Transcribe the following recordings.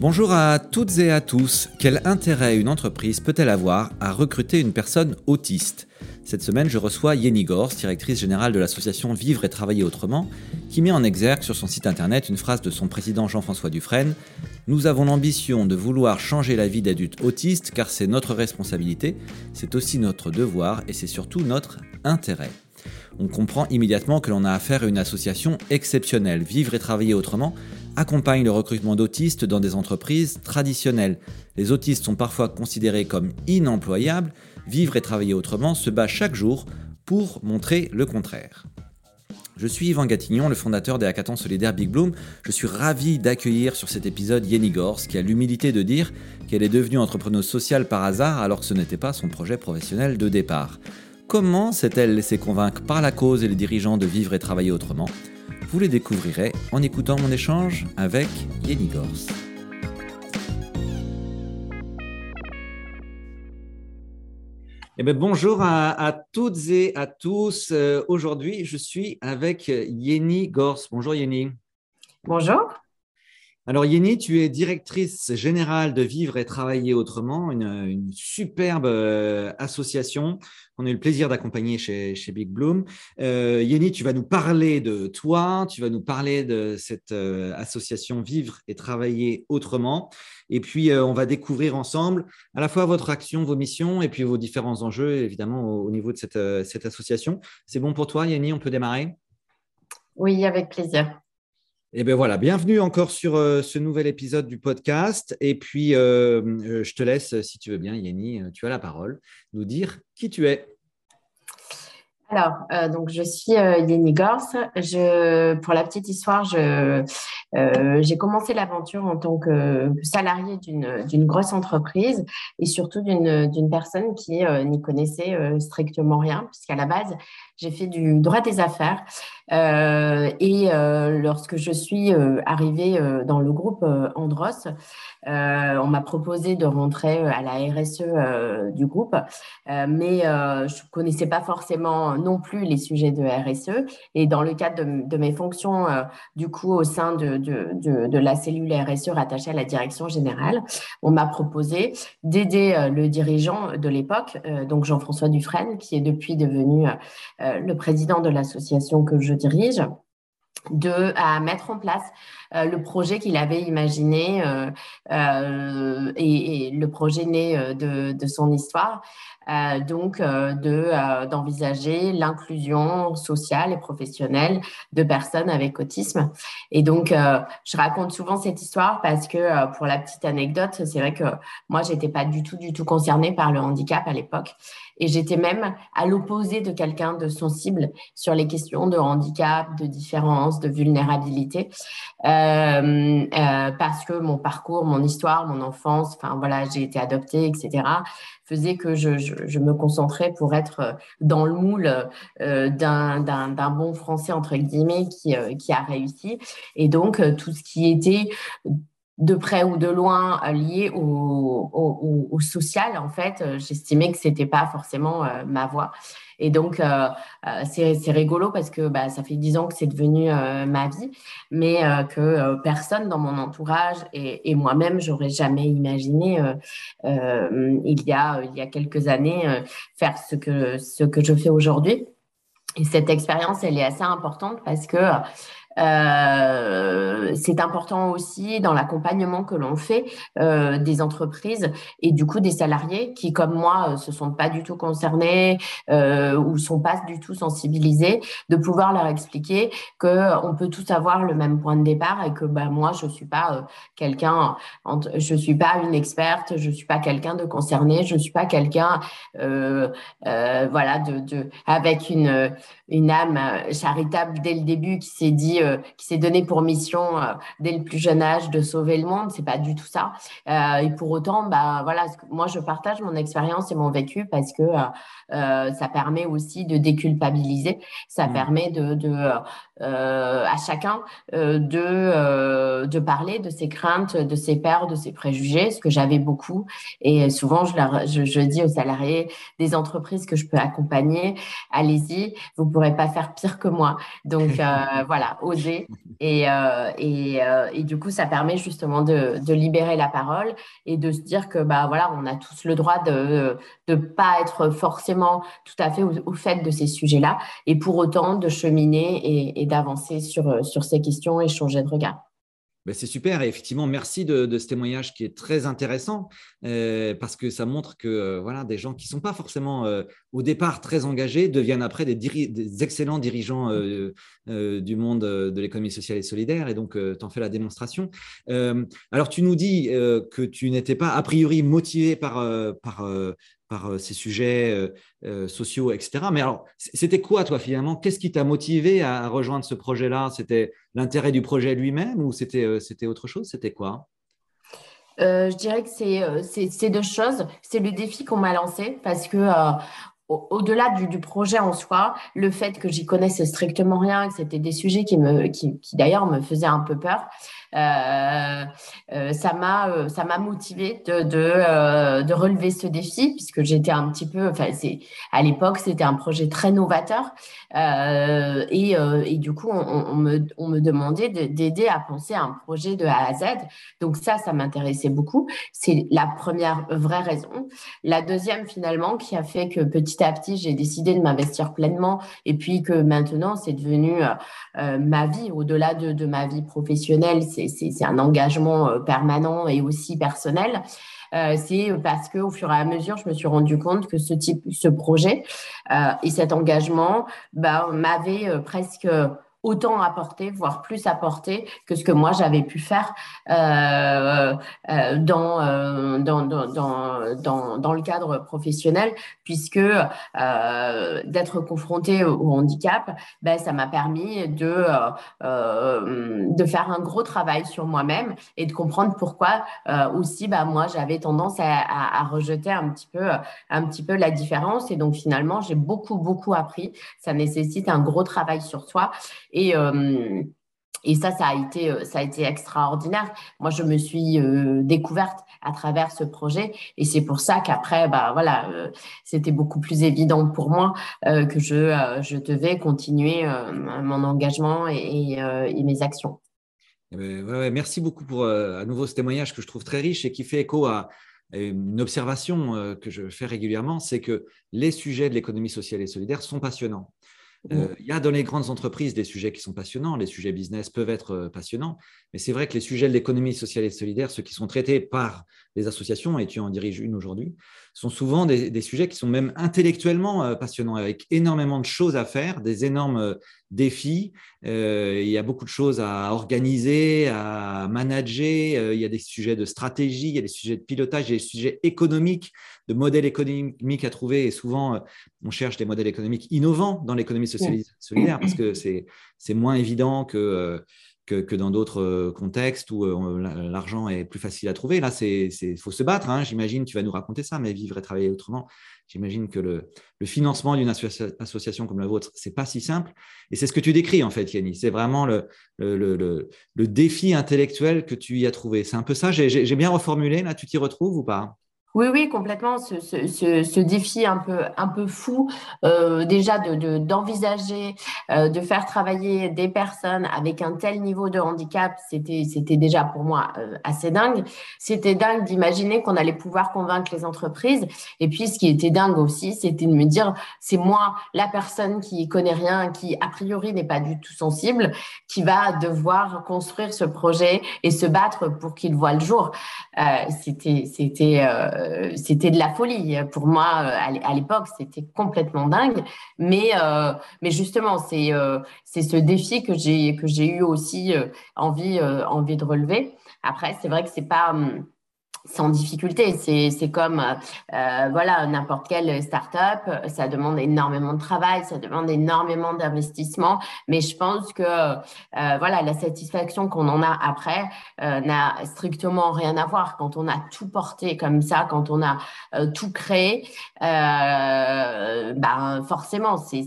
Bonjour à toutes et à tous. Quel intérêt une entreprise peut-elle avoir à recruter une personne autiste? Cette semaine, je reçois Yeni Gors, directrice générale de l'association Vivre et Travailler Autrement, qui met en exergue sur son site internet une phrase de son président Jean-François Dufresne Nous avons l'ambition de vouloir changer la vie d'adultes autistes car c'est notre responsabilité, c'est aussi notre devoir et c'est surtout notre intérêt on comprend immédiatement que l'on a affaire à une association exceptionnelle. Vivre et travailler autrement accompagne le recrutement d'autistes dans des entreprises traditionnelles. Les autistes sont parfois considérés comme inemployables. Vivre et travailler autrement se bat chaque jour pour montrer le contraire. Je suis Yvan Gatignon, le fondateur des hackathons solidaires Big Bloom. Je suis ravi d'accueillir sur cet épisode Yenny Gors, qui a l'humilité de dire qu'elle est devenue entrepreneuse sociale par hasard alors que ce n'était pas son projet professionnel de départ. Comment s'est-elle laissée convaincre par la cause et les dirigeants de vivre et travailler autrement? Vous les découvrirez en écoutant mon échange avec Yenny Gors. Eh bien, bonjour à, toutes et à tous. Euh, aujourd'hui, je suis avec Yenny Gors. Bonjour Yenny. Bonjour. Alors Yenny, tu es directrice générale de Vivre et Travailler Autrement, une, superbe euh, association qu'on a eu le plaisir d'accompagner chez, Big Bloom. Euh, Yenny, tu vas nous parler de toi, tu vas nous parler de cette euh, association Vivre et Travailler Autrement. Et puis, on va découvrir ensemble à la fois votre action, vos missions et puis vos différents enjeux, évidemment, au, niveau de cette, association. C'est bon pour toi, Yenny On peut démarrer? Oui, avec plaisir. Eh bien voilà, bienvenue encore sur euh, ce nouvel épisode du podcast. Et puis, euh, euh, je te laisse, si tu veux bien, Yanni, tu as la parole, nous dire qui tu es. Alors, donc je suis Yanni Gors. Je, pour la petite histoire, je, j'ai commencé l'aventure en tant que salarié d'une grosse entreprise et surtout d'une personne qui n'y connaissait strictement rien, puisqu'à la base, j'ai fait du droit des affaires. Euh, et euh, lorsque je suis euh, arrivée dans le groupe Andros, on m'a proposé de rentrer à la RSE du groupe, mais je ne connaissais pas forcément non plus les sujets de RSE. Et dans le cadre de, mes fonctions, du coup, au sein de, de, de, la cellule RSE rattachée à la direction générale, on m'a proposé d'aider le dirigeant de l'époque, donc Jean-François Dufresne, qui est depuis devenu le président de l'association que je dirige, de à mettre en place euh, le projet qu'il avait imaginé euh, euh, et, le projet né de, de son histoire, donc de d'envisager l'inclusion sociale et professionnelle de personnes avec autisme. Et donc, je raconte souvent cette histoire parce que pour la petite anecdote, c'est vrai que moi, j'étais pas du tout, du tout concernée par le handicap à l'époque. Et j'étais même à l'opposé de quelqu'un de sensible sur les questions de handicap, de différence, de vulnérabilité, euh, euh, parce que mon parcours, mon histoire, mon enfance, enfin voilà, j'ai été adoptée, etc., faisait que je, me concentrais pour être dans le moule euh, d'un bon français, entre guillemets, qui, qui a réussi. Et donc, tout ce qui était de près ou de loin euh, lié au, social, en fait, euh, j'estimais que c'était pas forcément euh, ma voix. Et donc, c'est rigolo parce que bah, ça fait dix ans que c'est devenu ma vie, mais que personne dans mon entourage et, moi-même, j'aurais jamais imaginé il, y a, il y a quelques années faire ce que, ce que je fais aujourd'hui. Et cette expérience, elle est assez importante parce que euh, c'est important aussi dans l'accompagnement que l'on fait euh, des entreprises et du coup des salariés qui, comme moi, euh, se sont pas du tout concernés euh, ou sont pas du tout sensibilisés, de pouvoir leur expliquer que on peut tous avoir le même point de départ et que bah, moi je suis pas quelqu'un, je suis pas une experte, je suis pas quelqu'un de concerné, je suis pas quelqu'un, voilà, de, de avec une une âme charitable dès le début qui s'est dit qui s'est donné pour mission dès le plus jeune âge de sauver le monde. C'est pas du tout ça. et pour autant, bah voilà, moi je partage mon expérience et mon vécu parce que ça permet aussi de déculpabiliser. Ça mmh. permet de, de à chacun de de parler de ses craintes, de ses peurs, de ses préjugés, ce que j'avais beaucoup. Et souvent, je, leur, je, je dis aux salariés des entreprises que je peux accompagner, allez-y, vous pourrez pas faire pire que moi. Donc euh, voilà, Et, euh, et, euh, et, du coup, ça permet justement de, de, libérer la parole et de se dire que bah voilà, on a tous le droit de ne pas être forcément tout à fait au, fait de ces sujets-là, et pour autant de cheminer et, et d'avancer sur, sur ces questions et changer de regard. Ben, c'est super et effectivement, merci de, ce témoignage qui est très intéressant euh, parce que ça montre que euh, voilà, des gens qui ne sont pas forcément euh, au départ très engagés deviennent après des, excellents dirigeants du monde de l'économie sociale et solidaire et donc tu en fais la démonstration. alors tu nous dis que tu n'étais pas a priori motivé par, par par euh, ces sujets euh, euh, sociaux, etc. Mais alors, c'était quoi, toi, finalement? Qu'est-ce qui t'a motivé à rejoindre ce projet-là? C'était l'intérêt du projet lui-même ou c'était, autre chose? C'était quoi? Je dirais que c'est, deux choses. C'est le défi qu'on m'a lancé parce que au-delà du, projet en soi, le fait que j'y connaissais strictement rien, que c'était des sujets qui, qui, qui d'ailleurs me faisaient un peu peur, ça m'a euh, ça m'a motivé de de, relever ce défi puisque j'étais un petit peu enfin à l'époque c'était un projet très novateur. Et, et du coup on, me on me demandait d'aider à penser à un projet de A à Z. Donc ça ça m'intéressait beaucoup. C'est la première vraie raison. La deuxième finalement qui a fait que petit à petit j'ai décidé de m'investir pleinement et puis que maintenant c'est devenu ma vie au-delà de, de ma vie professionnelle c'est un engagement euh, permanent et aussi personnel. Euh, c'est parce que au fur et à mesure, je me suis rendu compte que ce type, ce projet euh, et cet engagement bah, m'avait presque autant apporter, voire plus apporter que ce que moi j'avais pu faire euh, euh, dans, euh, dans, dans, dans, dans, le cadre professionnel, puisque euh, d'être confronté au, handicap, ben, ça m'a permis de, euh, de faire un gros travail sur moi-même et de comprendre pourquoi aussi ben, moi j'avais tendance à, à, à, rejeter un petit, peu, un petit peu la différence. Et donc finalement, j'ai beaucoup, beaucoup appris. Ça nécessite un gros travail sur soi. Et, euh, et ça, ça a, été, euh, ça a été extraordinaire. Moi, je me suis euh, découverte à travers ce projet. Et c'est pour ça qu'après, bah, voilà, c'était beaucoup plus évident pour moi que je, je devais continuer mon engagement et, mes actions. Eh ben, merci beaucoup pour à nouveau ce témoignage que je trouve très riche et qui fait écho à une observation que je fais régulièrement, c'est que les sujets de l'économie sociale et solidaire sont passionnants. Euh, il y a dans les grandes entreprises des sujets qui sont passionnants, les sujets business peuvent être euh, passionnants, mais c'est vrai que les sujets de l'économie sociale et solidaire, ceux qui sont traités par les associations, et tu en diriges une aujourd'hui, sont souvent des, sujets qui sont même intellectuellement euh, passionnants, avec énormément de choses à faire, des énormes défis. il y a beaucoup de choses à organiser, à manager. il y a des sujets de stratégie, il y a des sujets de pilotage, il y a des sujets économiques, de modèles économiques à trouver. Et souvent, on cherche des modèles économiques innovants dans l'économie solidaire parce que c'est moins évident que que, dans d'autres euh, contextes où euh, l'argent est plus facile à trouver. Là, il faut se battre, hein. j'imagine, tu vas nous raconter ça, mais vivre et travailler autrement. J'imagine que le, financement d'une association comme la vôtre, c'est pas si simple. Et c'est ce que tu décris, en fait, Yanni. C'est vraiment le, le, défi intellectuel que tu y as trouvé. C'est un peu ça. J'ai bien reformulé. Là, tu t'y retrouves ou pas? Oui, oui, complètement. Ce, ce, ce, défi un peu, un peu fou, euh, déjà de, d'envisager euh, de, faire travailler des personnes avec un tel niveau de handicap, c'était, c'était déjà pour moi euh, assez dingue. C'était dingue d'imaginer qu'on allait pouvoir convaincre les entreprises. Et puis, ce qui était dingue aussi, c'était de me dire, c'est moi, la personne qui connaît rien, qui a priori n'est pas du tout sensible, qui va devoir construire ce projet et se battre pour qu'il voit le jour. c'était, c'était euh, c'était de la folie. Pour moi, euh, à l'époque, c'était complètement dingue. Mais, euh, mais justement, c'est c'est ce défi que j'ai que j'ai eu aussi envie envie de relever. Après, c'est vrai que c'est pas hum, sans difficulté. C'est comme euh, voilà n'importe quelle start-up, ça demande énormément de travail, ça demande énormément d'investissement, mais je pense que euh, voilà la satisfaction qu'on en a après euh, n'a strictement rien à voir quand on a tout porté comme ça, quand on a tout créé. ben forcément, c'est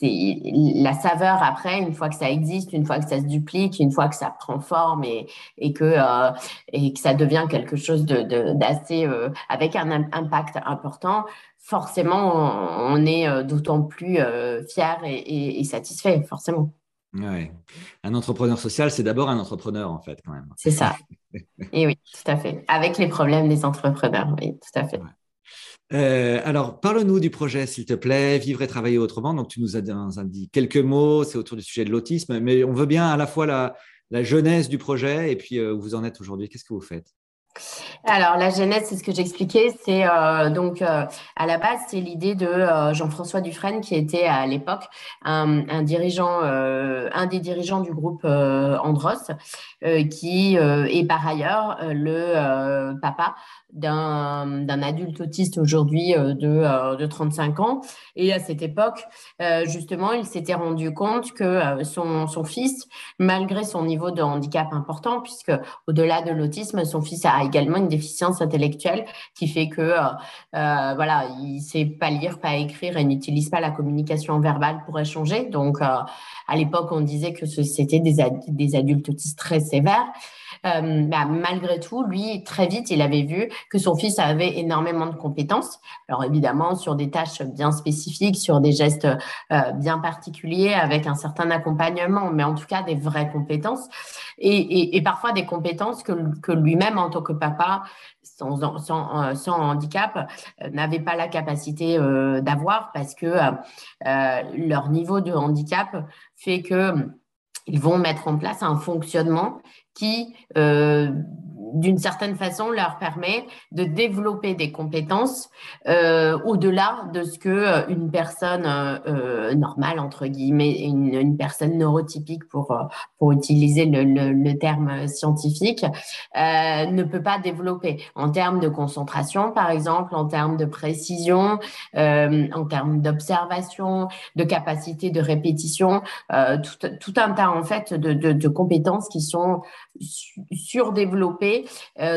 c'est la saveur après, une fois que ça existe, une fois que ça se duplique, une fois que ça prend forme et, et que, euh, et que ça devient quelque chose d'assez, de, euh, avec un impact important, forcément, on, est euh, d'autant plus fier et, et, satisfait, forcément. Ouais. Un entrepreneur social, c'est d'abord un entrepreneur, en fait, quand même. C'est ça. et oui, tout à fait. Avec les problèmes des entrepreneurs, oui, tout à fait. Euh, alors, parle-nous du projet, s'il te plaît, Vivre et travailler autrement. Donc, tu nous as dit quelques mots, c'est autour du sujet de l'autisme, mais on veut bien à la fois la, jeunesse du projet et puis euh, où vous en êtes aujourd'hui. Qu'est-ce que vous faites? Alors la genèse, c'est ce que j'expliquais, c'est euh, donc euh, à la base c'est l'idée de euh, Jean-François Dufresne qui était à l'époque un, dirigeant, un des dirigeants du groupe Andros, qui est par ailleurs le papa d'un adulte autiste aujourd'hui de, de 35 ans. Et à cette époque, justement, il s'était rendu compte que son, son fils, malgré son niveau de handicap important, puisque au-delà de l'autisme, son fils a également une déficience intellectuelle qui fait que euh, euh, voilà, il sait pas lire, pas écrire et n'utilise pas la communication verbale pour échanger. Donc, euh, à l'époque, on disait que c'était des, des adultes autistes très sévères. Euh, bah, malgré tout, lui, très vite, il avait vu que son fils avait énormément de compétences. Alors évidemment, sur des tâches bien spécifiques, sur des gestes euh, bien particuliers, avec un certain accompagnement, mais en tout cas des vraies compétences. Et, parfois des compétences que, lui-même, en tant que papa, sans, euh, handicap, n'avait pas la capacité d'avoir parce que leur niveau de handicap fait que ils vont mettre en place un fonctionnement qui, euh, d'une certaine façon, leur permet de développer des compétences euh, au-delà de ce que euh, une personne normale, entre guillemets, une, personne neurotypique, pour, pour utiliser le, terme scientifique, ne peut pas développer. En termes de concentration, par exemple, en termes de précision, en termes d'observation, de capacité de répétition, tout, un tas, en fait, de, de, compétences qui sont surdéveloppé euh,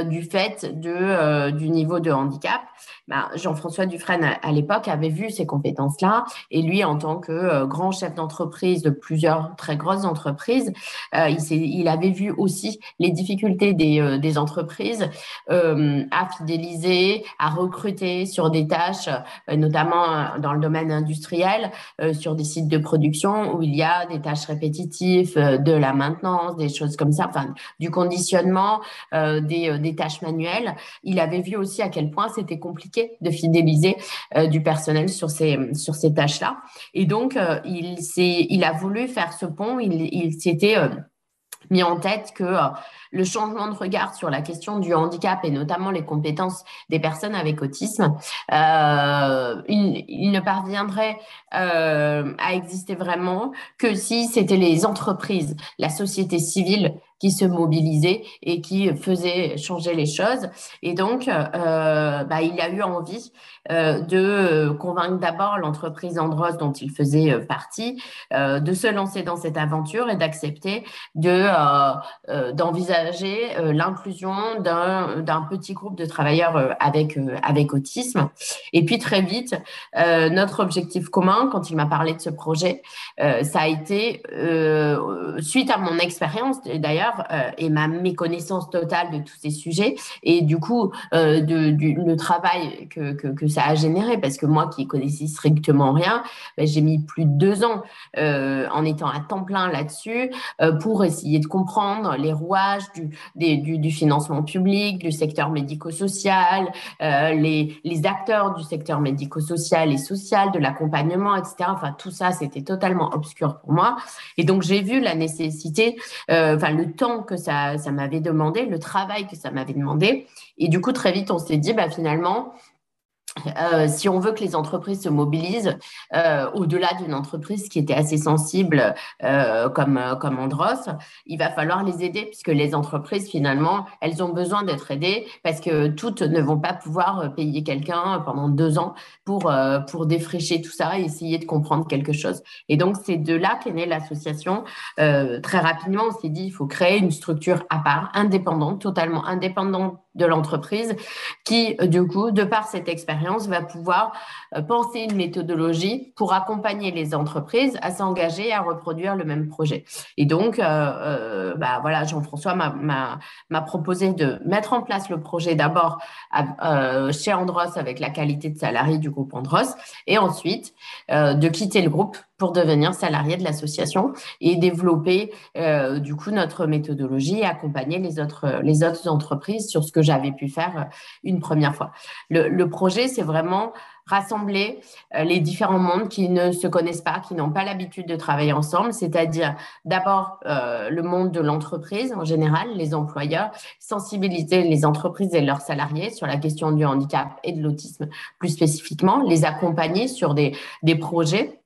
du fait euh, du niveau de handicap. Ben, Jean-François Dufresne, à, l'époque, avait vu ces compétences-là. Et lui, en tant que euh, grand chef d'entreprise de plusieurs très grosses entreprises, il, il, avait vu aussi les difficultés des, des entreprises à fidéliser, à recruter sur des tâches, notamment dans le domaine industriel, sur des sites de production où il y a des tâches répétitives, de la maintenance, des choses comme ça, enfin, du conditionnement, euh, euh, des, tâches manuelles. Il avait vu aussi à quel point c'était compliqué de fidéliser euh, du personnel sur ces, sur ces tâches-là. Et donc, il, il a voulu faire ce pont. Il, il s'était mis en tête que euh, le changement de regard sur la question du handicap et notamment les compétences des personnes avec autisme, euh, il, ne parviendrait euh, à exister vraiment que si c'était les entreprises, la société civile qui se mobilisaient et qui faisaient changer les choses. Et donc, bah, il a eu envie de convaincre d'abord l'entreprise Andros dont il faisait partie de se lancer dans cette aventure et d'accepter de euh, euh, euh, l'inclusion d'un petit groupe de travailleurs avec, avec autisme. Et puis très vite, notre objectif commun, quand il m'a parlé de ce projet, ça a été, suite à mon expérience d'ailleurs, et ma méconnaissance totale de tous ces sujets, et du coup, de, du, le travail que, que, que, ça a généré, parce que moi qui connaissais strictement rien, ben, j'ai mis plus de deux ans en étant à temps plein là-dessus pour essayer de comprendre les rouages du, du, du financement public, du secteur médico-social, euh, les, les, acteurs du secteur médico-social et social, de l'accompagnement, etc. Enfin, tout ça, c'était totalement obscur pour moi. Et donc, j'ai vu la nécessité, euh, enfin, le temps que ça, ça m'avait demandé, le travail que ça m'avait demandé. Et du coup, très vite, on s'est dit, bah, finalement, euh, si on veut que les entreprises se mobilisent, euh, au-delà d'une entreprise qui était assez sensible euh, comme, comme Andros, il va falloir les aider puisque les entreprises, finalement, elles ont besoin d'être aidées parce que toutes ne vont pas pouvoir payer quelqu'un pendant deux ans pour, pour défricher tout ça et essayer de comprendre quelque chose. Et donc, c'est de là qu'est née l'association. très rapidement, on s'est dit, il faut créer une structure à part, indépendante, totalement indépendante de l'entreprise qui, du coup, de par cette expérience, va pouvoir euh, penser une méthodologie pour accompagner les entreprises à s'engager à reproduire le même projet. Et donc, euh, euh, bah, voilà, Jean-François m'a proposé de mettre en place le projet d'abord chez Andros avec la qualité de salarié du groupe Andros et ensuite de quitter le groupe pour devenir salarié de l'association et développer du coup notre méthodologie et accompagner les autres, les autres entreprises sur ce que j'avais pu faire une première fois. Le, projet, c'est vraiment rassembler euh, les différents mondes qui ne se connaissent pas, qui n'ont pas l'habitude de travailler ensemble, c'est-à-dire d'abord euh, le monde de l'entreprise en général, les employeurs, sensibiliser les entreprises et leurs salariés sur la question du handicap et de l'autisme plus spécifiquement, les accompagner sur des, des projets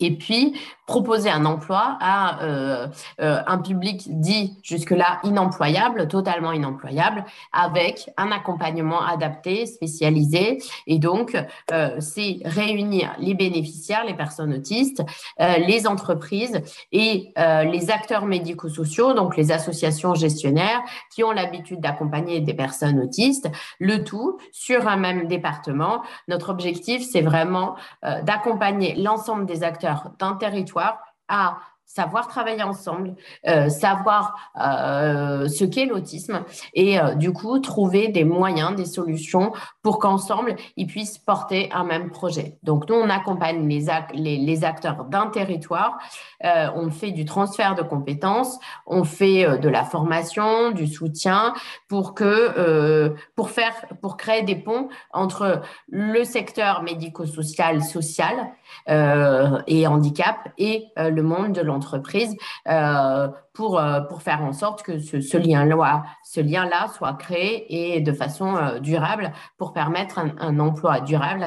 et puis proposer un emploi à euh, euh, un public dit jusque-là inemployable, totalement inemployable, avec un accompagnement adapté, spécialisé. Et donc, euh, c'est réunir les bénéficiaires, les personnes autistes, les entreprises et les acteurs médico-sociaux, donc les associations gestionnaires qui ont l'habitude d'accompagner des personnes autistes, le tout sur un même département. Notre objectif, c'est vraiment d'accompagner l'ensemble des acteurs d'un territoire à savoir travailler ensemble, euh, savoir euh, ce qu'est l'autisme et euh, du coup trouver des moyens, des solutions pour qu'ensemble ils puissent porter un même projet. Donc nous on accompagne les, acteurs d'un territoire, on fait du transfert de compétences, on fait de la formation, du soutien pour que pour faire pour créer des ponts entre le secteur médico-social social et handicap et le monde de l'entreprise entreprise euh, pour, euh, pour faire en sorte que ce, ce lien-là soit créé et de façon euh, durable pour permettre un, emploi durable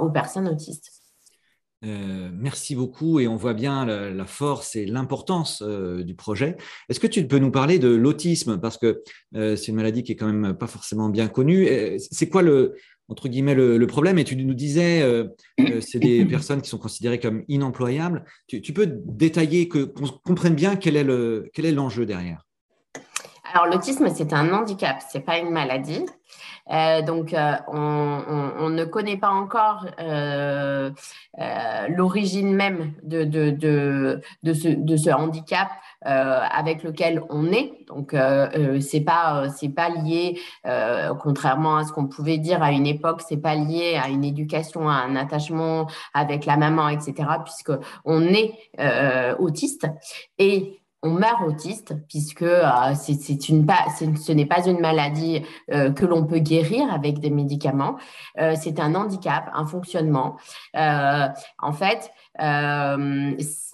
aux personnes autistes. merci beaucoup et on voit bien la, force et l'importance du projet. Est-ce que tu peux nous parler de l'autisme? Parce que c'est une maladie qui est quand même pas forcément bien connue. C'est quoi le, entre guillemets, le, problème. Et tu nous disais, euh, euh, c'est des personnes qui sont considérées comme inemployables. Tu, peux détailler, qu'on comprenne bien quel est, le, quel est l'enjeu derrière? Alors, l'autisme, c'est un handicap, ce n'est pas une maladie. Euh, donc, on, ne connaît pas encore l'origine même de, de, de, de, ce, de ce handicap euh, avec lequel on est. Donc, euh, euh, c'est pas c'est pas lié, contrairement à ce qu'on pouvait dire à une époque, c'est pas lié à une éducation, à un attachement avec la maman, etc. Puisque on est autiste et on meurt autiste puisque c'est une ce n'est pas une maladie que l'on peut guérir avec des médicaments. c'est un handicap, un fonctionnement. en fait,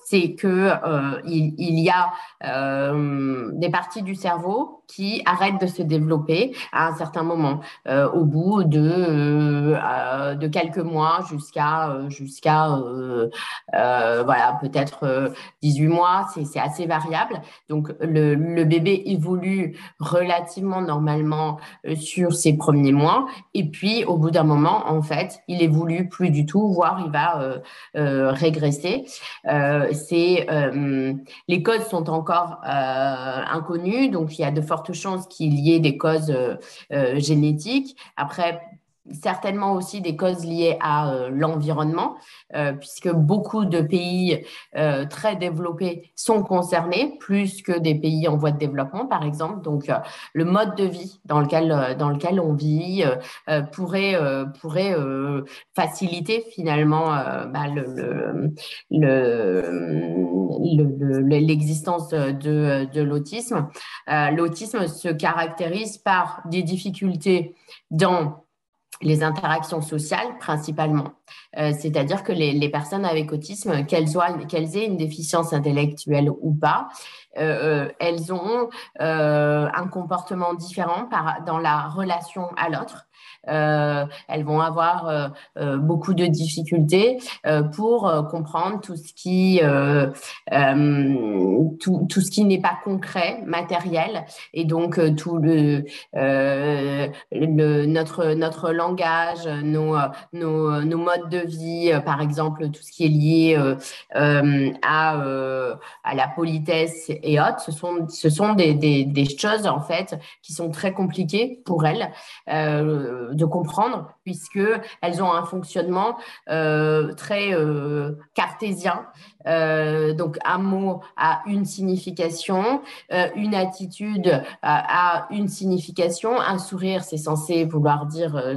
c'est que euh, il, y a euh, des parties du cerveau qui arrêtent de se développer à un certain moment, euh, au bout de, de quelques mois jusqu'à jusqu'à voilà peut-être 18 mois, c'est assez variable. Donc le, bébé évolue relativement normalement sur ses premiers mois, et puis au bout d'un moment, en fait, il évolue plus du tout, voire il va régresser c'est euh, les causes sont encore euh, inconnues, donc il y a de fortes chances qu'il y ait des causes euh, génétiques. Après, certainement aussi des causes liées à euh, l'environnement, euh, puisque beaucoup de pays euh, très développés sont concernés, plus que des pays en voie de développement, par exemple. Donc, le mode de vie dans lequel, dans lequel on vit pourrait, pourrait faciliter finalement bah, l'existence le, de, de l'autisme. l'autisme se caractérise par des difficultés dans les interactions sociales principalement. Euh, c'est-à-dire que les, personnes avec autisme, qu'elles, aient une déficience intellectuelle ou pas, elles ont un comportement différent par, dans la relation à l'autre. Euh, elles vont avoir euh, euh, beaucoup de difficultés pour comprendre tout ce qui tout, tout, ce qui n'est pas concret, matériel, et donc tout le, le, notre notre langage, nos, nos, nos modes de vie, par exemple tout ce qui est lié à à la politesse et autres, ce sont ce sont des, des, choses en fait qui sont très compliquées pour elles de comprendre, puisque elles ont un fonctionnement euh, très euh, cartésien. Euh, donc un mot a une signification, une attitude a une signification, un sourire c'est censé vouloir dire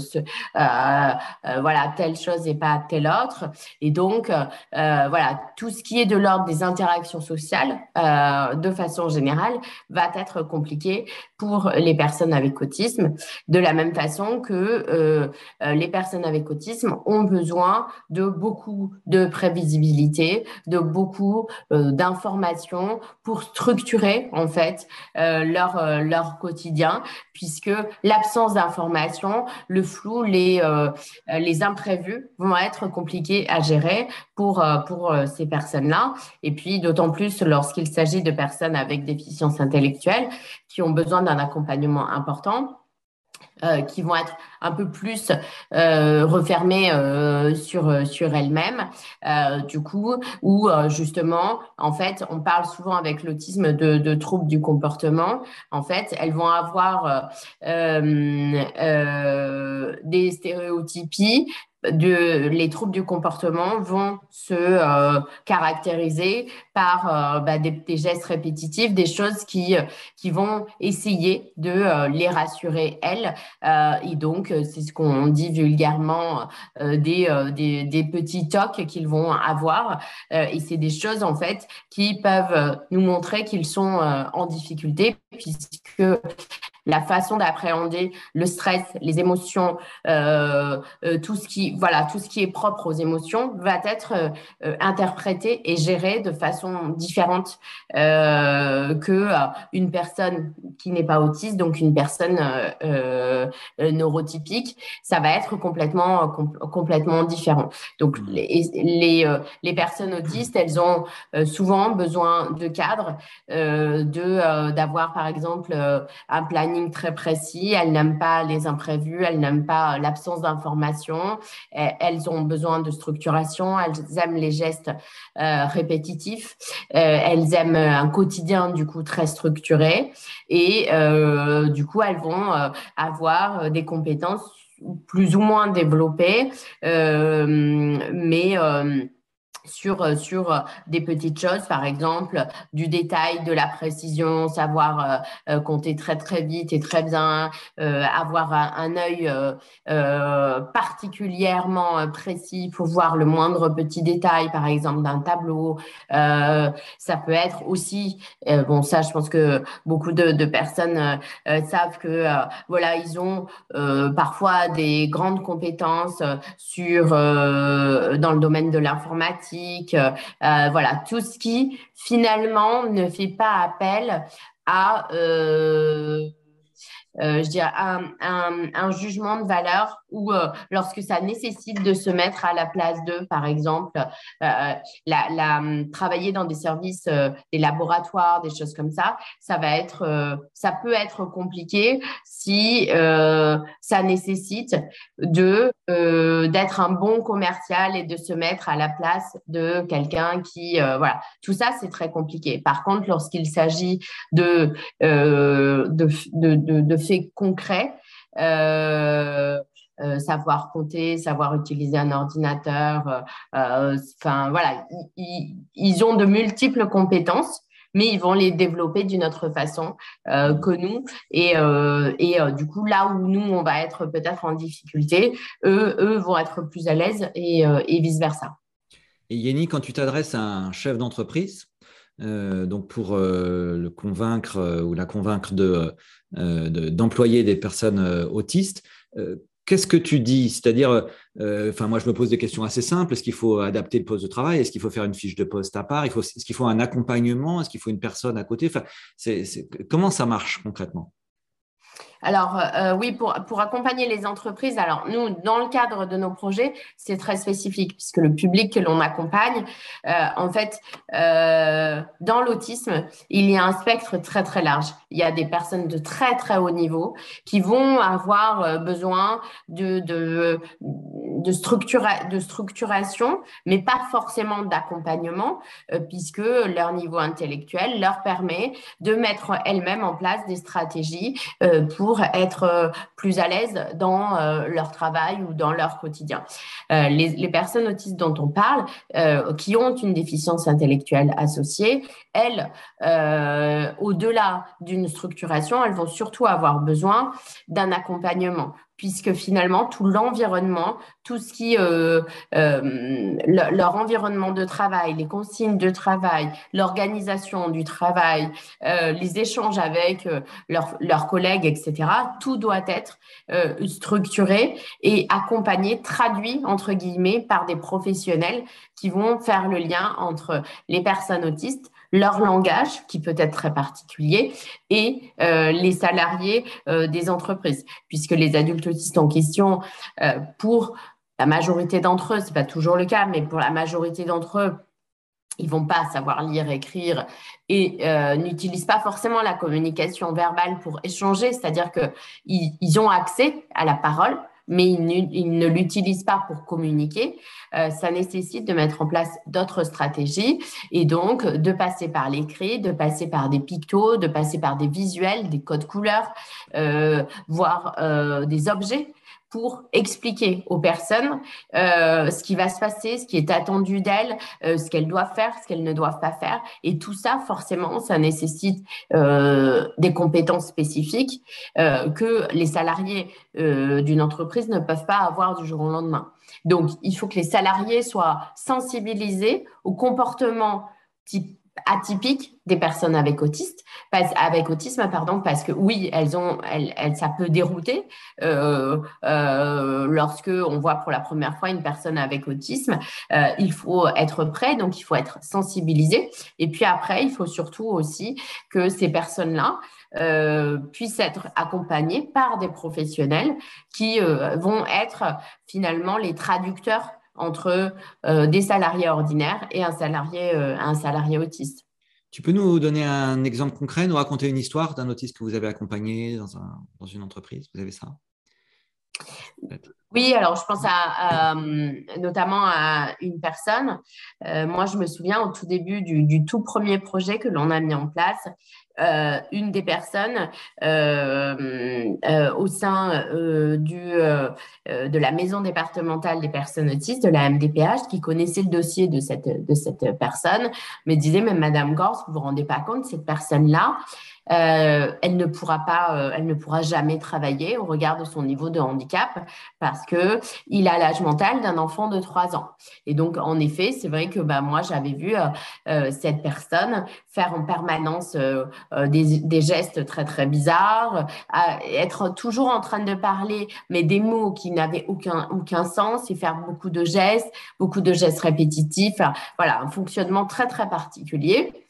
voilà telle chose et pas telle autre. Et donc voilà tout ce qui est de l'ordre des interactions sociales, de façon générale, va être compliqué pour les personnes avec autisme, de la même façon que euh, euh, les personnes avec autisme ont besoin de beaucoup de prévisibilité, de beaucoup euh, d'informations pour structurer en fait leur, leur quotidien, puisque l'absence d'informations, le flou, les, les imprévus vont être compliqués à gérer pour, pour ces personnes-là. Et puis d'autant plus lorsqu'il s'agit de personnes avec déficience intellectuelle qui ont besoin d'un accompagnement important. Euh, qui vont être un peu plus euh, refermées euh, sur, sur elles-mêmes, du coup, ou justement, en fait, on parle souvent avec l'autisme de, de, troubles du comportement. En fait, elles vont avoir des stéréotypies les troubles du comportement vont se euh, caractériser par euh, bah, des, gestes répétitifs, des choses qui, qui vont essayer de euh, les rassurer elles. et donc, c'est ce qu'on dit vulgairement des, des, des, petits tocs qu'ils vont avoir. et c'est des choses, en fait, qui peuvent nous montrer qu'ils sont en difficulté puisque la façon d'appréhender le stress, les émotions, euh, euh, tout ce qui voilà, tout ce qui est propre aux émotions va être euh, interprété et géré de façon différente que une personne qui n'est pas autiste, donc une personne neurotypique, ça va être complètement complètement différent. Donc mmh. les les, les personnes autistes, elles ont souvent besoin de cadres, de d'avoir par exemple un planning très précis, elles n'aiment pas les imprévus, elles n'aiment pas l'absence d'information, elles ont besoin de structuration, elles aiment les gestes euh, répétitifs, euh, elles aiment un quotidien du coup très structuré. Et euh, du coup elles vont avoir des compétences plus ou moins développées, mais sur, euh, sur euh, des petites choses, par exemple, du détail, de la précision, savoir euh, compter très très vite et très bien, avoir un, œil particulièrement précis pour voir le moindre petit détail, par exemple, d'un tableau. ça peut être aussi, bon, ça, je pense que beaucoup de, de personnes savent que, voilà, ils ont parfois des grandes compétences sur, dans le domaine de l'informatique euh, euh, voilà, tout ce qui finalement ne fait pas appel à euh, euh, je dirais, un, un, jugement de valeur ou euh, lorsque ça nécessite de se mettre à la place d'eux, par exemple, euh, la, travailler dans des services, des laboratoires, des choses comme ça, ça va être, ça peut être compliqué si ça nécessite d'être un bon commercial et de se mettre à la place de quelqu'un qui, voilà, tout ça c'est très compliqué. Par contre, lorsqu'il s'agit de, de, de, de concret. Euh, euh, savoir compter, savoir utiliser un ordinateur. Euh, enfin, voilà, ils, ont de multiples compétences, mais ils vont les développer d'une autre façon que nous. Et, et du coup, là où nous, on va être peut-être en difficulté, eux, eux vont être plus à l'aise et, et vice-versa. Et Yeni, quand tu t'adresses à un chef d'entreprise, donc pour le convaincre ou la convaincre de, d'employer des personnes autistes. qu'est-ce que tu dis? C'est-à-dire, euh, moi, je me pose des questions assez simples. Est-ce qu'il faut adapter le poste de travail? Est-ce qu'il faut faire une fiche de poste à part? Est-ce qu'il faut un accompagnement? Est-ce qu'il faut une personne à côté? Enfin, Comment ça marche concrètement? Alors euh, oui, pour, pour accompagner les entreprises, alors nous, dans le cadre de nos projets, c'est très spécifique puisque le public que l'on accompagne, euh, en fait, euh, dans l'autisme, il y a un spectre très très large. Il y a des personnes de très très haut niveau qui vont avoir besoin de, de, de, de structuration, mais pas forcément d'accompagnement, puisque leur niveau intellectuel leur permet de mettre elles-mêmes en place des stratégies pour pour être euh, plus à l'aise dans euh, leur travail ou dans leur quotidien. Euh, les, personnes autistes dont on parle, qui ont une déficience intellectuelle associée, elles, au-delà d'une structuration, elles vont surtout avoir besoin d'un accompagnement puisque finalement tout l'environnement, tout ce qui euh, euh, leur environnement de travail, les consignes de travail, l'organisation du travail, euh, les échanges avec leurs collègues, etc. Tout doit être structuré et accompagné, traduit entre guillemets par des professionnels qui vont faire le lien entre les personnes autistes leur langage, qui peut être très particulier, et euh, les salariés euh, des entreprises, puisque les adultes autistes en question, euh, pour la majorité d'entre eux, c'est pas toujours le cas, mais pour la majorité d'entre eux, ils vont pas savoir lire, écrire et n'utilisent pas forcément la communication verbale pour échanger, c'est-à-dire qu'ils ils ont accès à la parole, mais ils ne, l'utilisent pas pour communiquer, euh, ça nécessite de mettre en place d'autres stratégies et donc de passer par l'écrit, de passer par des pictos, de passer par des visuels, des codes couleurs, euh, voire euh, des objets pour expliquer aux personnes euh, ce qui va se passer, ce qui est attendu d'elles, euh, ce qu'elles doivent faire, ce qu'elles ne doivent pas faire. Et tout ça, forcément, ça nécessite euh, des compétences spécifiques que les salariés d'une entreprise ne peuvent pas avoir du jour au lendemain. Donc, il faut que les salariés soient sensibilisés au comportement type atypiques des personnes avec autisme, avec autisme pardon, parce que oui, elles ont, elles, ça peut dérouter euh, euh, lorsque on voit pour la première fois une personne avec autisme. Euh, il faut être prêt, donc il faut être sensibilisé. Et puis après, il faut surtout aussi que ces personnes-là puissent être accompagnées par des professionnels qui vont être finalement les traducteurs entre euh, des salariés ordinaires et un salarié, euh, un salarié autiste. Tu peux nous donner un exemple concret, nous raconter une histoire d'un autiste que vous avez accompagné dans, un, dans une entreprise Vous avez ça? Oui, alors je pense à, notamment à une personne. Euh, moi, je me souviens au tout début du, du tout premier projet que l'on a mis en place, euh, une des personnes euh, euh, au sein du, de la maison départementale des personnes autistes, de la MDPH, qui connaissait le dossier de cette, de cette personne, me disait, mais Madame Gorse, vous vous rendez pas compte, cette personne-là, euh, elle ne pourra pas, euh, elle ne pourra jamais travailler au regard de son niveau de handicap parce que il a l'âge mental d'un enfant de 3 ans. Et donc, en effet, c'est vrai que bah, moi, j'avais vu euh, cette personne faire en permanence des, des, gestes très, très bizarres, être toujours en train de parler, mais des mots qui n'avaient aucun, aucun sens et faire beaucoup de gestes, beaucoup de gestes répétitifs. Voilà, un fonctionnement très, très particulier.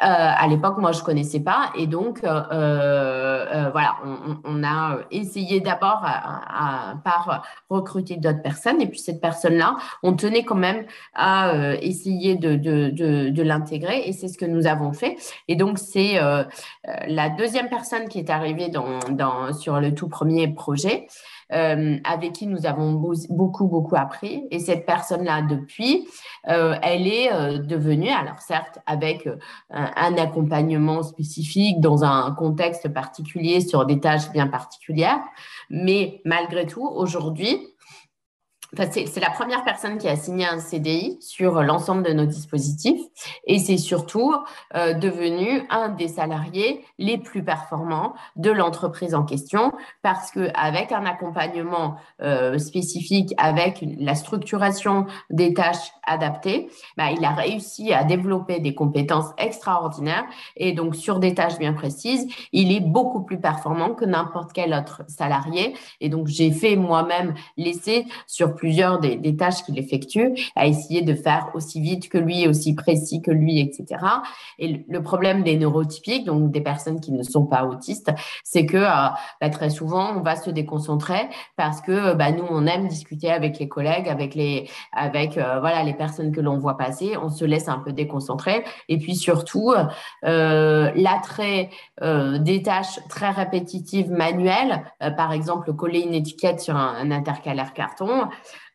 Euh, à l'époque, moi, je connaissais pas, et donc euh, euh, voilà, on, a essayé d'abord par recruter d'autres personnes, et puis cette personne-là, on tenait quand même à essayer de, l'intégrer, et c'est ce que nous avons fait. Et donc c'est la deuxième personne qui est arrivée sur le tout premier projet. Euh, avec qui nous avons beaucoup, beaucoup appris. Et cette personne-là, depuis, euh, elle est euh, devenue, alors certes, avec un accompagnement spécifique dans un contexte particulier sur des tâches bien particulières, mais malgré tout, aujourd'hui, c'est la première personne qui a signé un CDI sur l'ensemble de nos dispositifs. Et c'est surtout euh, devenu un des salariés les plus performants de l'entreprise en question parce que avec un accompagnement euh, spécifique, avec la structuration des tâches adaptées, bah, il a réussi à développer des compétences extraordinaires. Et donc sur des tâches bien précises, il est beaucoup plus performant que n'importe quel autre salarié. Et donc j'ai fait moi-même l'essai sur plusieurs des, tâches qu'il effectue, à essayer de faire aussi vite que lui, aussi précis que lui, etc. Et le problème des neurotypiques, donc des personnes qui ne sont pas autistes, c'est que euh, bah, très souvent, on va se déconcentrer parce que bah, nous, on aime discuter avec les collègues, avec les, avec, euh, voilà, les personnes que l'on voit passer, on se laisse un peu déconcentrer. Et puis surtout, euh, l'attrait des tâches très répétitives manuelles, par exemple, coller une étiquette sur un intercalaire carton,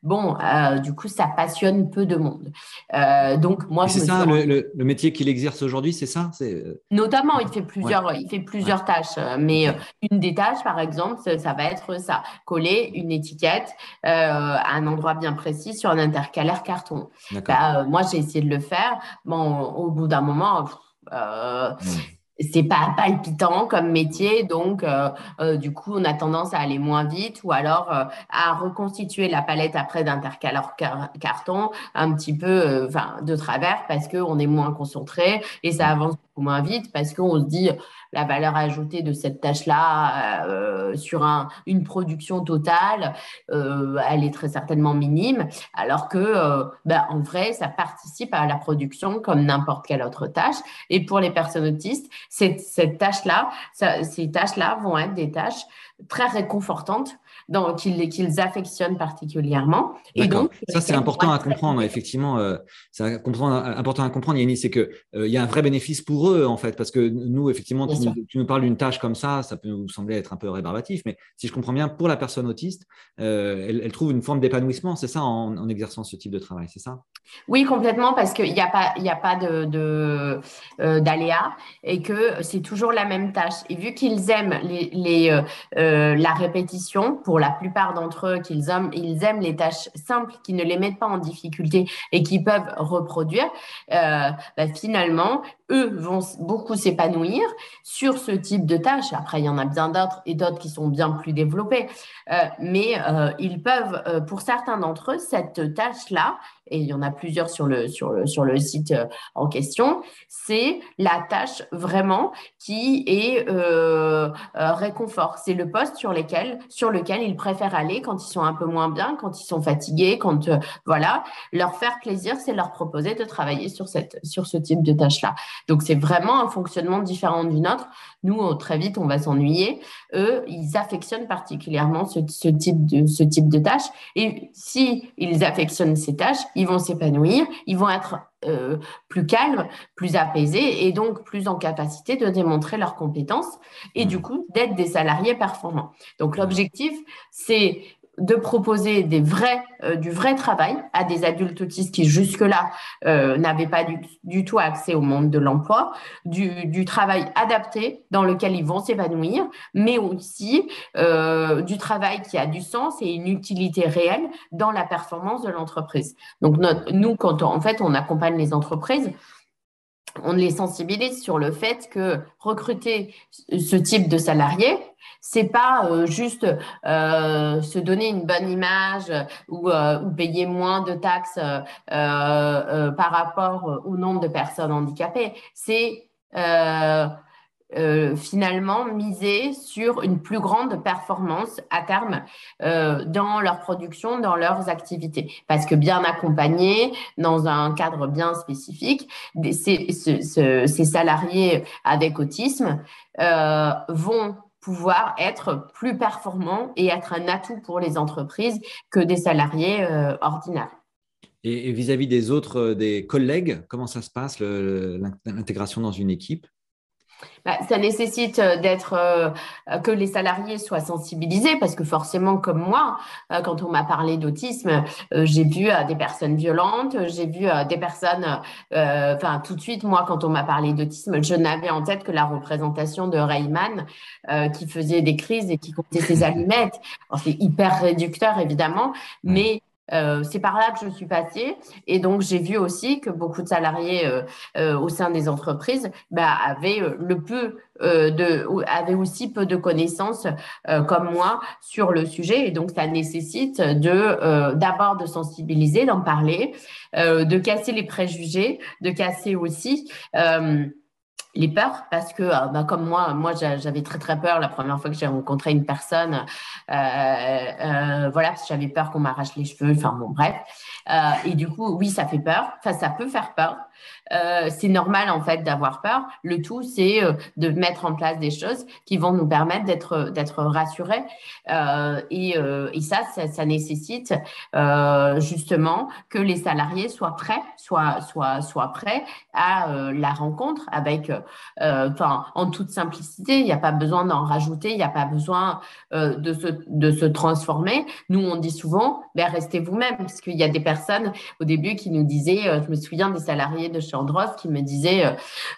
Bon, euh, du coup, ça passionne peu de monde. Euh, donc moi, c'est ça le, métier qu'il exerce aujourd'hui, c'est ça? Euh, Notamment, il fait plusieurs, il fait plusieurs tâches, mais une des tâches, par exemple, ça va être ça coller une étiquette à un endroit bien précis sur un intercalaire carton. Bah, moi, j'ai essayé de le faire. Bon, au bout d'un moment. C'est pas palpitant comme métier, donc euh, euh, du coup on a tendance à aller moins vite ou alors euh, à reconstituer la palette après d'intercaleur carton un petit peu de travers parce qu'on est moins concentré et ça avance beaucoup moins vite parce qu'on se dit la valeur ajoutée de cette tâche-là euh, sur un, une production totale, euh, elle est très certainement minime, alors que euh, ben, en vrai, ça participe à la production comme n'importe quelle autre tâche. Et pour les personnes autistes, cette, cette tâche-là, ces tâches-là vont être des tâches très réconfortantes qu'ils affectionnent particulièrement. Et donc, ça c'est important à comprendre. Effectivement, euh, c'est important à comprendre, Yannis, c'est que euh, il y a un vrai bénéfice pour eux en fait, parce que nous, effectivement, tu nous, parles d'une tâche comme ça, ça peut nous sembler être un peu rébarbatif, mais si je comprends bien, pour la personne autiste, euh, elle, trouve une forme d'épanouissement, c'est ça, en, exerçant ce type de travail, c'est ça? Oui, complètement, parce qu'il n'y a pas, il a pas de, d'aléa et que c'est toujours la même tâche. Et vu qu'ils aiment les, les la répétition pour la plupart d'entre eux qu'ils aiment, ils aiment les tâches simples qui ne les mettent pas en difficulté et qui peuvent reproduire, euh, bah, finalement, eux vont beaucoup s'épanouir sur ce type de tâches. Après, il y en a bien d'autres et d'autres qui sont bien plus développés. Euh, mais euh, ils peuvent, pour certains d'entre eux, cette tâche-là, et il y en a plusieurs sur le, sur le, sur le site en question, c'est la tâche vraiment qui est réconfort. C'est le poste sur, lesquels, sur lequel ils préfèrent aller quand ils sont un peu moins bien, quand ils sont fatigués, quand voilà, leur faire plaisir, c'est leur proposer de travailler sur, cette, sur ce type de tâche-là. Donc, c'est vraiment un fonctionnement différent du nôtre. Nous, très vite, on va s'ennuyer. Eux, ils affectionnent particulièrement ce, type de, ce type de tâches. Et si ils affectionnent ces tâches, ils vont s'épanouir, ils vont être euh, plus calmes, plus apaisés et donc plus en capacité de démontrer leurs compétences et du mmh. coup d'être des salariés performants. Donc l'objectif, c'est de proposer euh, du vrai travail à des adultes autistes qui jusque-là euh, n'avaient pas du, tout accès au monde de l'emploi, du, travail adapté dans lequel ils vont s'épanouir, mais aussi euh, du travail qui a du sens et une utilité réelle dans la performance de l'entreprise. Donc nous, quand en fait on accompagne les entreprises, on les sensibilise sur le fait que recruter ce type de salariés, c'est pas euh, juste euh, se donner une bonne image ou, euh, ou payer moins de taxes par rapport au nombre de personnes handicapées. C'est euh, finalement miser sur une plus grande performance à terme euh, dans leur production, dans leurs activités. Parce que bien accompagnés, dans un cadre bien spécifique, ces, salariés avec autisme euh, vont pouvoir être plus performants et être un atout pour les entreprises que des salariés ordinaires. Et vis-à-vis des autres, des collègues, comment ça se passe, l'intégration dans une équipe? Bah, ça nécessite euh, d'être euh, que les salariés soient sensibilisés parce que forcément, comme moi, euh, quand on m'a parlé d'autisme, j'ai vu des personnes violentes, j'ai vu des personnes. Enfin, tout de suite, moi, quand on m'a parlé d'autisme, je n'avais en tête que la représentation de Rayman qui faisait des crises et qui comptait ses allumettes. C'est hyper réducteur, évidemment, mais Euh, c'est par là que je suis passée. Et donc j'ai vu aussi que beaucoup de salariés euh, euh, au sein des entreprises bah, avaient le peu de avaient aussi peu de connaissances comme moi sur le sujet. Et donc ça nécessite de d'abord de sensibiliser, d'en parler, de casser les préjugés, de casser aussi les peurs parce que euh, bah, comme moi moi j'avais très très peur la première fois que j'ai rencontré une personne. Euh, euh, voilà j'avais peur qu'on m'arrache les cheveux enfin bon bref. Et du coup oui ça fait peur. Enfin ça peut faire peur euh, c'est normal en fait d'avoir peur. Le tout, c'est euh, de mettre en place des choses qui vont nous permettre d'être d'être rassurés. Euh, et, et ça, ça, nécessite justement que les salariés soient prêts, soient soient soient prêts à la rencontre avec, enfin, en toute simplicité. Il n'y a pas besoin d'en rajouter. Il n'y a pas besoin de se de se transformer. Nous, on dit souvent, ben, restez vous-même, parce qu'il y a des personnes au début qui nous disaient, je me souviens des salariés de chez qui me disait euh,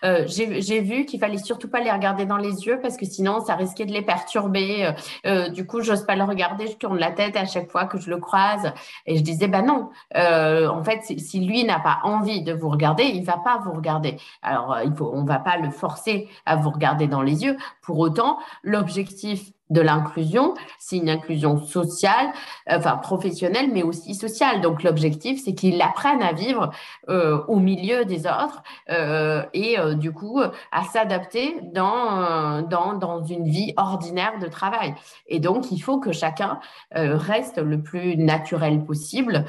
euh, j'ai vu qu'il fallait surtout pas les regarder dans les yeux parce que sinon ça risquait de les perturber. Euh, du coup, j'ose pas le regarder, je tourne la tête à chaque fois que je le croise. Et je disais bah non, en fait, si lui n'a pas envie de vous regarder, il va pas vous regarder. Alors, il faut, on va pas le forcer à vous regarder dans les yeux. Pour autant, l'objectif de l'inclusion, c'est une inclusion sociale, enfin professionnelle, mais aussi sociale. Donc l'objectif, c'est qu'ils apprennent à vivre euh, au milieu des autres euh, et euh, du coup à s'adapter dans, une vie ordinaire de travail. Et donc il faut que chacun reste le plus naturel possible,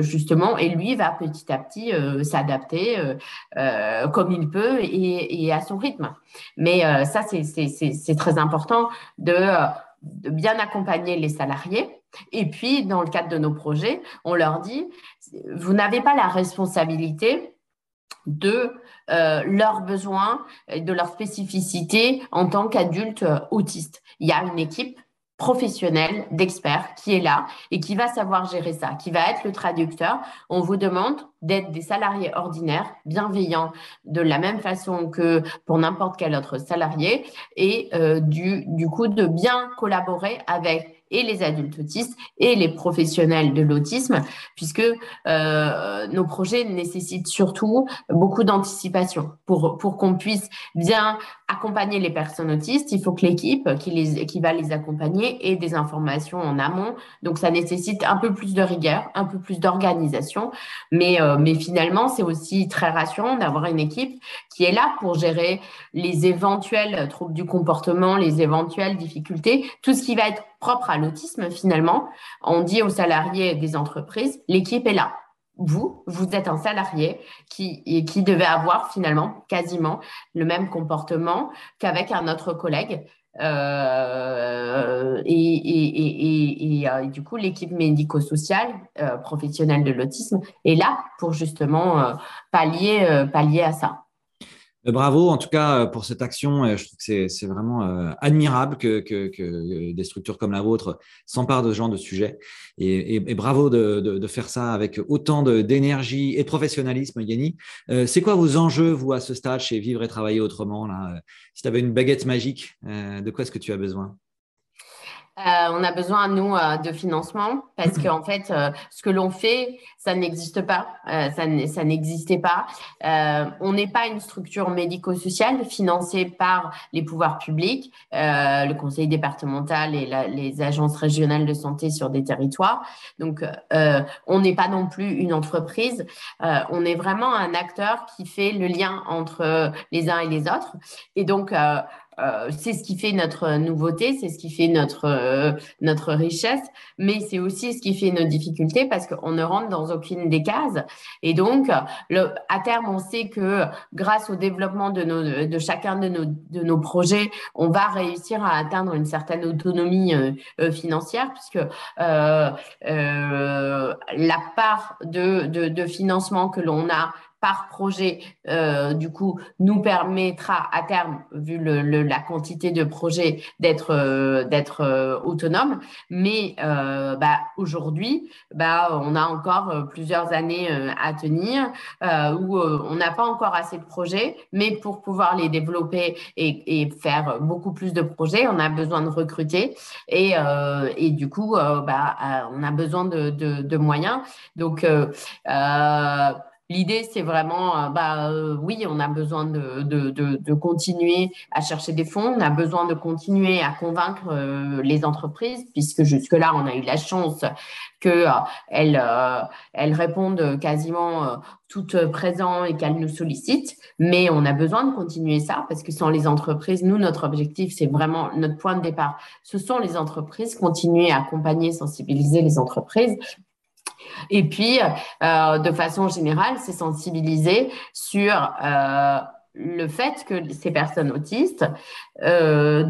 justement, et lui va petit à petit s'adapter comme il peut et, et, à son rythme. Mais ça, c'est très important de, bien accompagner les salariés. Et puis, dans le cadre de nos projets, on leur dit, vous n'avez pas la responsabilité de euh, leurs besoins et de leurs spécificités en tant qu'adultes autistes. Il y a une équipe professionnel, d'expert qui est là et qui va savoir gérer ça, qui va être le traducteur. On vous demande d'être des salariés ordinaires, bienveillants, de la même façon que pour n'importe quel autre salarié, et euh, du, du coup de bien collaborer avec et les adultes autistes et les professionnels de l'autisme, puisque euh, nos projets nécessitent surtout beaucoup d'anticipation. Pour, pour qu'on puisse bien accompagner les personnes autistes, il faut que l'équipe qui, qui va les accompagner ait des informations en amont. Donc, ça nécessite un peu plus de rigueur, un peu plus d'organisation. Mais, euh, mais finalement, c'est aussi très rassurant d'avoir une équipe est là pour gérer les éventuels troubles du comportement, les éventuelles difficultés, tout ce qui va être propre à l'autisme finalement. On dit aux salariés des entreprises, l'équipe est là. Vous, vous êtes un salarié qui, devait avoir finalement quasiment le même comportement qu'avec un autre collègue. Euh, et, euh, et, du coup, l'équipe médico-sociale euh, professionnelle de l'autisme est là pour justement pallier, pallier à ça. Euh, bravo en tout cas euh, pour cette action. Je trouve que c'est vraiment euh, admirable que, des structures comme la vôtre s'emparent de ce genre de sujet. Et, bravo de, faire ça avec autant d'énergie et de professionnalisme, Yanni. c'est quoi vos enjeux, vous, à ce stade, chez Vivre et Travailler Autrement là? Si tu avais une baguette magique, de quoi est-ce que tu as besoin? Euh, on a besoin, nous, euh, de financement parce qu'en en fait, euh, ce que l'on fait, ça n'existe pas. ça n'existait pas. on n'est pas une structure médico-sociale financée par les pouvoirs publics, le conseil départemental et les agences régionales de santé sur des territoires. Donc, on n'est pas non plus une entreprise. on est vraiment un acteur qui fait le lien entre les uns et les autres. Et donc, euh, c'est ce qui fait notre nouveauté, c'est ce qui fait notre, euh, notre richesse, mais c'est aussi ce qui fait nos difficultés parce qu'on ne rentre dans aucune des cases. Et donc, à terme, on sait que grâce au développement de, nos, de chacun de nos, de nos projets, on va réussir à atteindre une certaine autonomie euh, financière puisque la part de, de financement que l'on a par projet, euh, du coup, nous permettra à terme, vu le, la quantité de projets, d'être euh, d'être euh, autonome. Mais bah, aujourd'hui, bah, on a encore plusieurs années à tenir où on n'a pas encore assez de projets, mais pour pouvoir les développer et, faire beaucoup plus de projets, on a besoin de recruter et, et du coup, bah, on a besoin de moyens. Donc, L'idée, c'est vraiment, euh, bah, euh, oui, on a besoin de, de, de, continuer à chercher des fonds, on a besoin de continuer à convaincre euh, les entreprises, puisque jusque-là, on a eu la chance qu'elles elles répondent quasiment toutes présentes et qu'elles nous sollicitent. Mais on a besoin de continuer ça, parce que sans les entreprises, nous, notre objectif, c'est vraiment notre point de départ. Ce sont les entreprises, continuer à accompagner, sensibiliser les entreprises et puis, euh, de façon générale, c'est sensibiliser sur euh, le fait que ces personnes autistes, euh,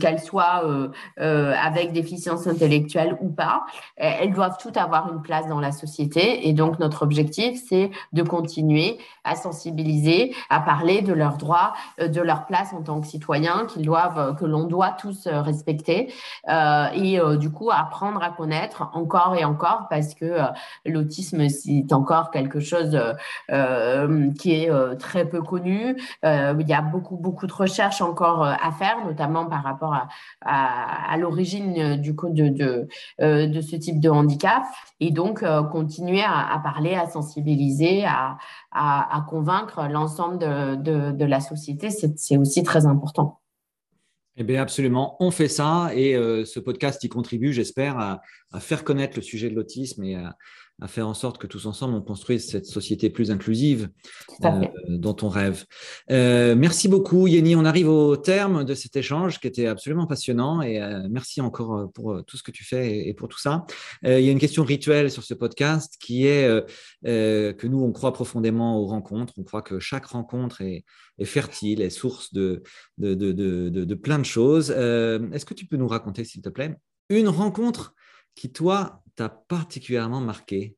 qu'elles soient euh, euh, avec déficience intellectuelle ou pas, elles doivent toutes avoir une place dans la société. Et donc, notre objectif, c'est de continuer à sensibiliser, à parler de leurs droits, de leur place en tant que citoyens qu'ils doivent, que l'on doit tous respecter. et du coup, apprendre à connaître encore et encore parce que l'autisme, c'est encore quelque chose qui est très peu connu euh, il y a beaucoup, beaucoup de recherches encore euh, à faire, notamment par rapport à, l'origine euh, du coup de, ce type de handicap. Et donc, continuer à, parler, à sensibiliser, à, convaincre l'ensemble de, la société, c'est aussi très important. Eh bien, absolument. On fait ça et ce podcast y contribue, j'espère, à, faire connaître le sujet de l'autisme et à, à faire en sorte que tous ensemble, on construise cette société plus inclusive euh, dont on rêve. Euh, merci beaucoup, Yeni. On arrive au terme de cet échange qui était absolument passionnant et euh, merci encore pour tout ce que tu fais et, pour tout ça. il y a une question rituelle sur ce podcast qui est que nous, on croit profondément aux rencontres. On croit que chaque rencontre est, fertile, est source de, de, de, de plein de choses. Est-ce que tu peux nous raconter, s'il te plaît, une rencontre qui, toi, t'a particulièrement marqué?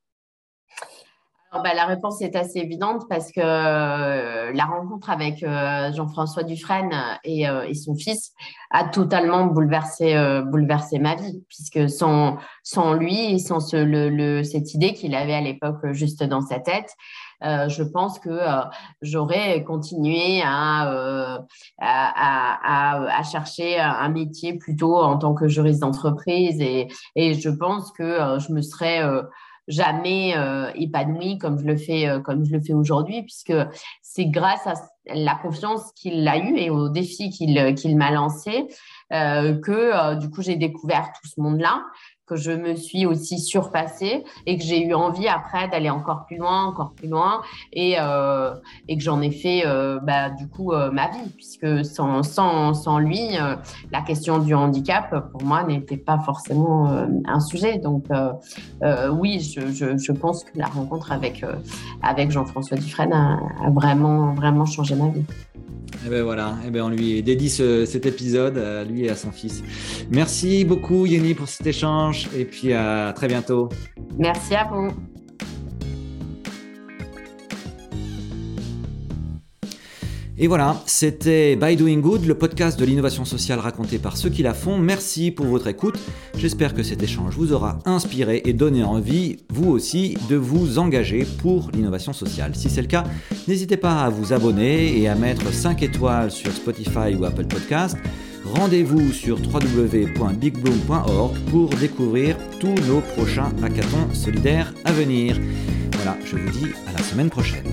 Bah, la réponse est assez évidente parce que euh, la rencontre avec euh, Jean-François Dufresne et, euh, et, son fils a totalement bouleversé, bouleversé ma vie, puisque sans, sans lui et sans ce, le, cette idée qu'il avait à l'époque juste dans sa tête, je pense que j'aurais continué à, à, à, à, chercher un métier plutôt en tant que juriste d'entreprise et, et je pense que je me serais jamais euh, épanoui comme je le fais euh, comme je le fais aujourd'hui puisque c'est grâce à la confiance qu'il a eue et aux défis qu'il m'a lancé euh, que du coup j'ai découvert tout ce monde là que je me suis aussi surpassée et que j'ai eu envie après d'aller encore plus loin, encore plus loin et, euh, et que j'en ai fait euh, bah, du coup euh, ma vie puisque sans, sans, sans lui, la question du handicap pour moi n'était pas forcément un sujet. Donc oui, je, je, pense que la rencontre avec, avec Jean-François Dufresne a, vraiment, vraiment changé ma vie. Et eh ben voilà, et eh ben on lui dédie cet épisode à lui et à son fils. Merci beaucoup Yeni pour cet échange et puis à très bientôt. Merci à vous. Et voilà, c'était By Doing Good, le podcast de l'innovation sociale raconté par ceux qui la font. Merci pour votre écoute. J'espère que cet échange vous aura inspiré et donné envie, vous aussi, de vous engager pour l'innovation sociale. Si c'est le cas, n'hésitez pas à vous abonner et à mettre 5 étoiles sur Spotify ou Apple Podcast. Rendez-vous sur www.bigbloom.org pour découvrir tous nos prochains hackathons solidaires à venir. Voilà, je vous dis à la semaine prochaine.